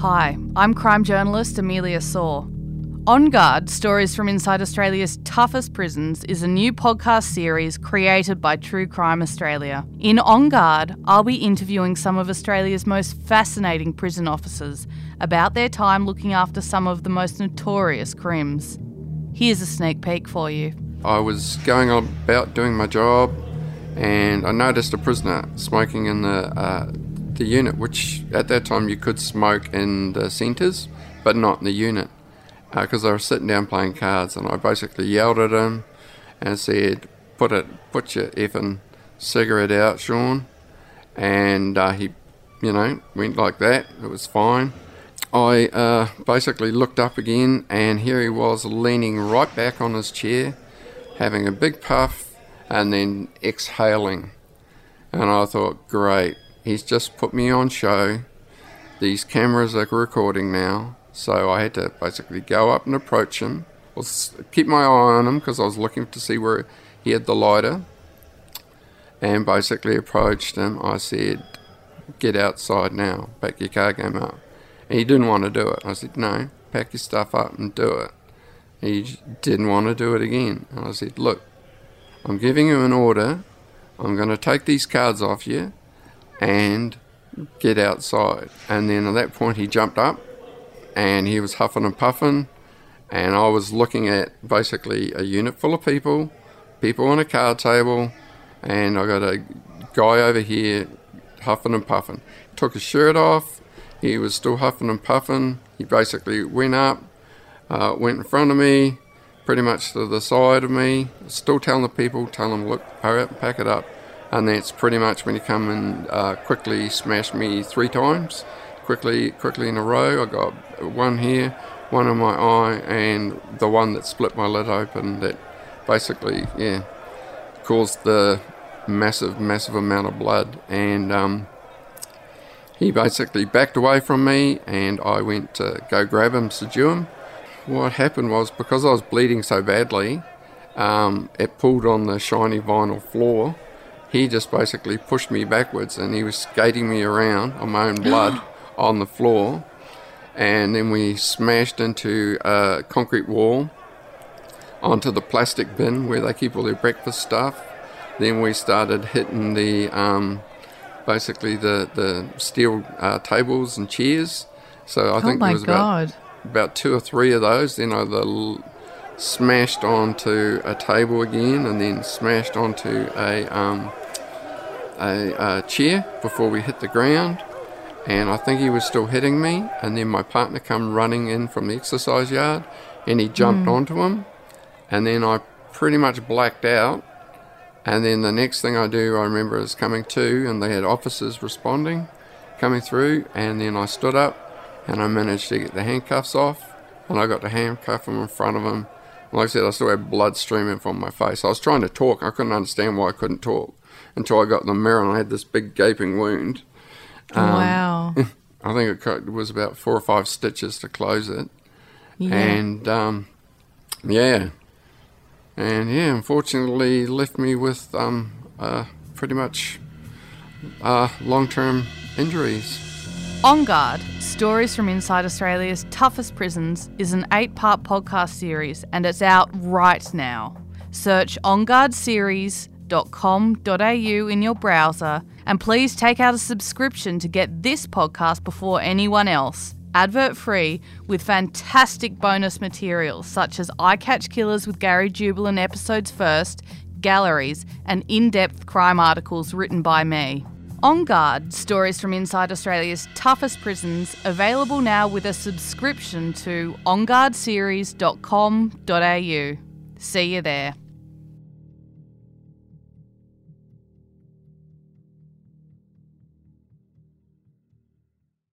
Hi, I'm crime journalist Amelia Saw. On Guard Stories from Inside Australia's Toughest Prisons is a new podcast series created by True Crime Australia. In On Guard, I'll be interviewing some of Australia's most fascinating prison officers about their time looking after some of the most notorious crimes. Here's a sneak peek for you. I was going about doing my job and I noticed a prisoner smoking in the uh, the unit, which at that time you could smoke in the centres, but not in the unit, because uh, I was sitting down playing cards, and I basically yelled at him and said, "Put it, put your effing cigarette out, Sean," and uh, he, you know, went like that. It was fine. I uh, basically looked up again, and here he was leaning right back on his chair, having a big puff, and then exhaling. And I thought, great, he's just put me on show. These cameras are recording now, so I had to basically go up and approach him. Well, keep my eye on him because I was looking to see where he had the lighter, and basically approached him. I said, "Get outside now. Pack your car game up." And he didn't want to do it. I said, "No, pack your stuff up and do it." He didn't want to do it again. And I said, "Look, I'm giving you an order. I'm going to take these cards off you and get outside. And then at that point, he jumped up and he was huffing and puffing. And I was looking at basically a unit full of people, people on a card table, and I got a guy over here huffing and puffing. Took his shirt off, he was still huffing and puffing. He basically went up, uh, went in front of me, pretty much to the side of me, still telling the people, tell them, look, hurry up pack it up and that's pretty much when you come and uh, quickly smash me three times, quickly, quickly in a row. I got one here, one in my eye, and the one that split my lid open. That basically, yeah, caused the massive, massive amount of blood. And um, he basically backed away from me, and I went to go grab him, subdue him. What happened was because I was bleeding so badly, um, it pulled on the shiny vinyl floor he just basically pushed me backwards and he was skating me around on my own blood on the floor. And then we smashed into a concrete wall onto the plastic bin where they keep all their breakfast stuff. Then we started hitting the um, basically the the steel uh, tables and chairs. So I oh think there was about about two or three of those. Then I the smashed onto a table again, and then smashed onto a um, a, a, chair before we hit the ground. And I think he was still hitting me, and then my partner come running in from the exercise yard, and he jumped mm. onto him, and then I pretty much blacked out. And then the next thing I do, I remember is coming to, and they had officers responding, coming through, and then I stood up, and I managed to get the handcuffs off, and I got to handcuff him in front of him, like I said, I still had blood streaming from my face. I was trying to talk. I couldn't understand why I couldn't talk until I got in the mirror and I had this big gaping wound. Um, wow. I think it was about four or five stitches to close it. Yeah. And um, yeah. And yeah, unfortunately, left me with um, uh, pretty much uh, long term injuries. On Guard Stories from Inside Australia's Toughest Prisons is an eight part podcast series and it's out right now. Search onguardseries.com.au in your browser and please take out a subscription to get this podcast before anyone else. Advert free with fantastic bonus materials such as I Catch Killers with Gary Jubelin episodes first, galleries, and in depth crime articles written by me. On Guard Stories from Inside Australia's Toughest Prisons, available now with a subscription to onguardseries.com.au. See you there.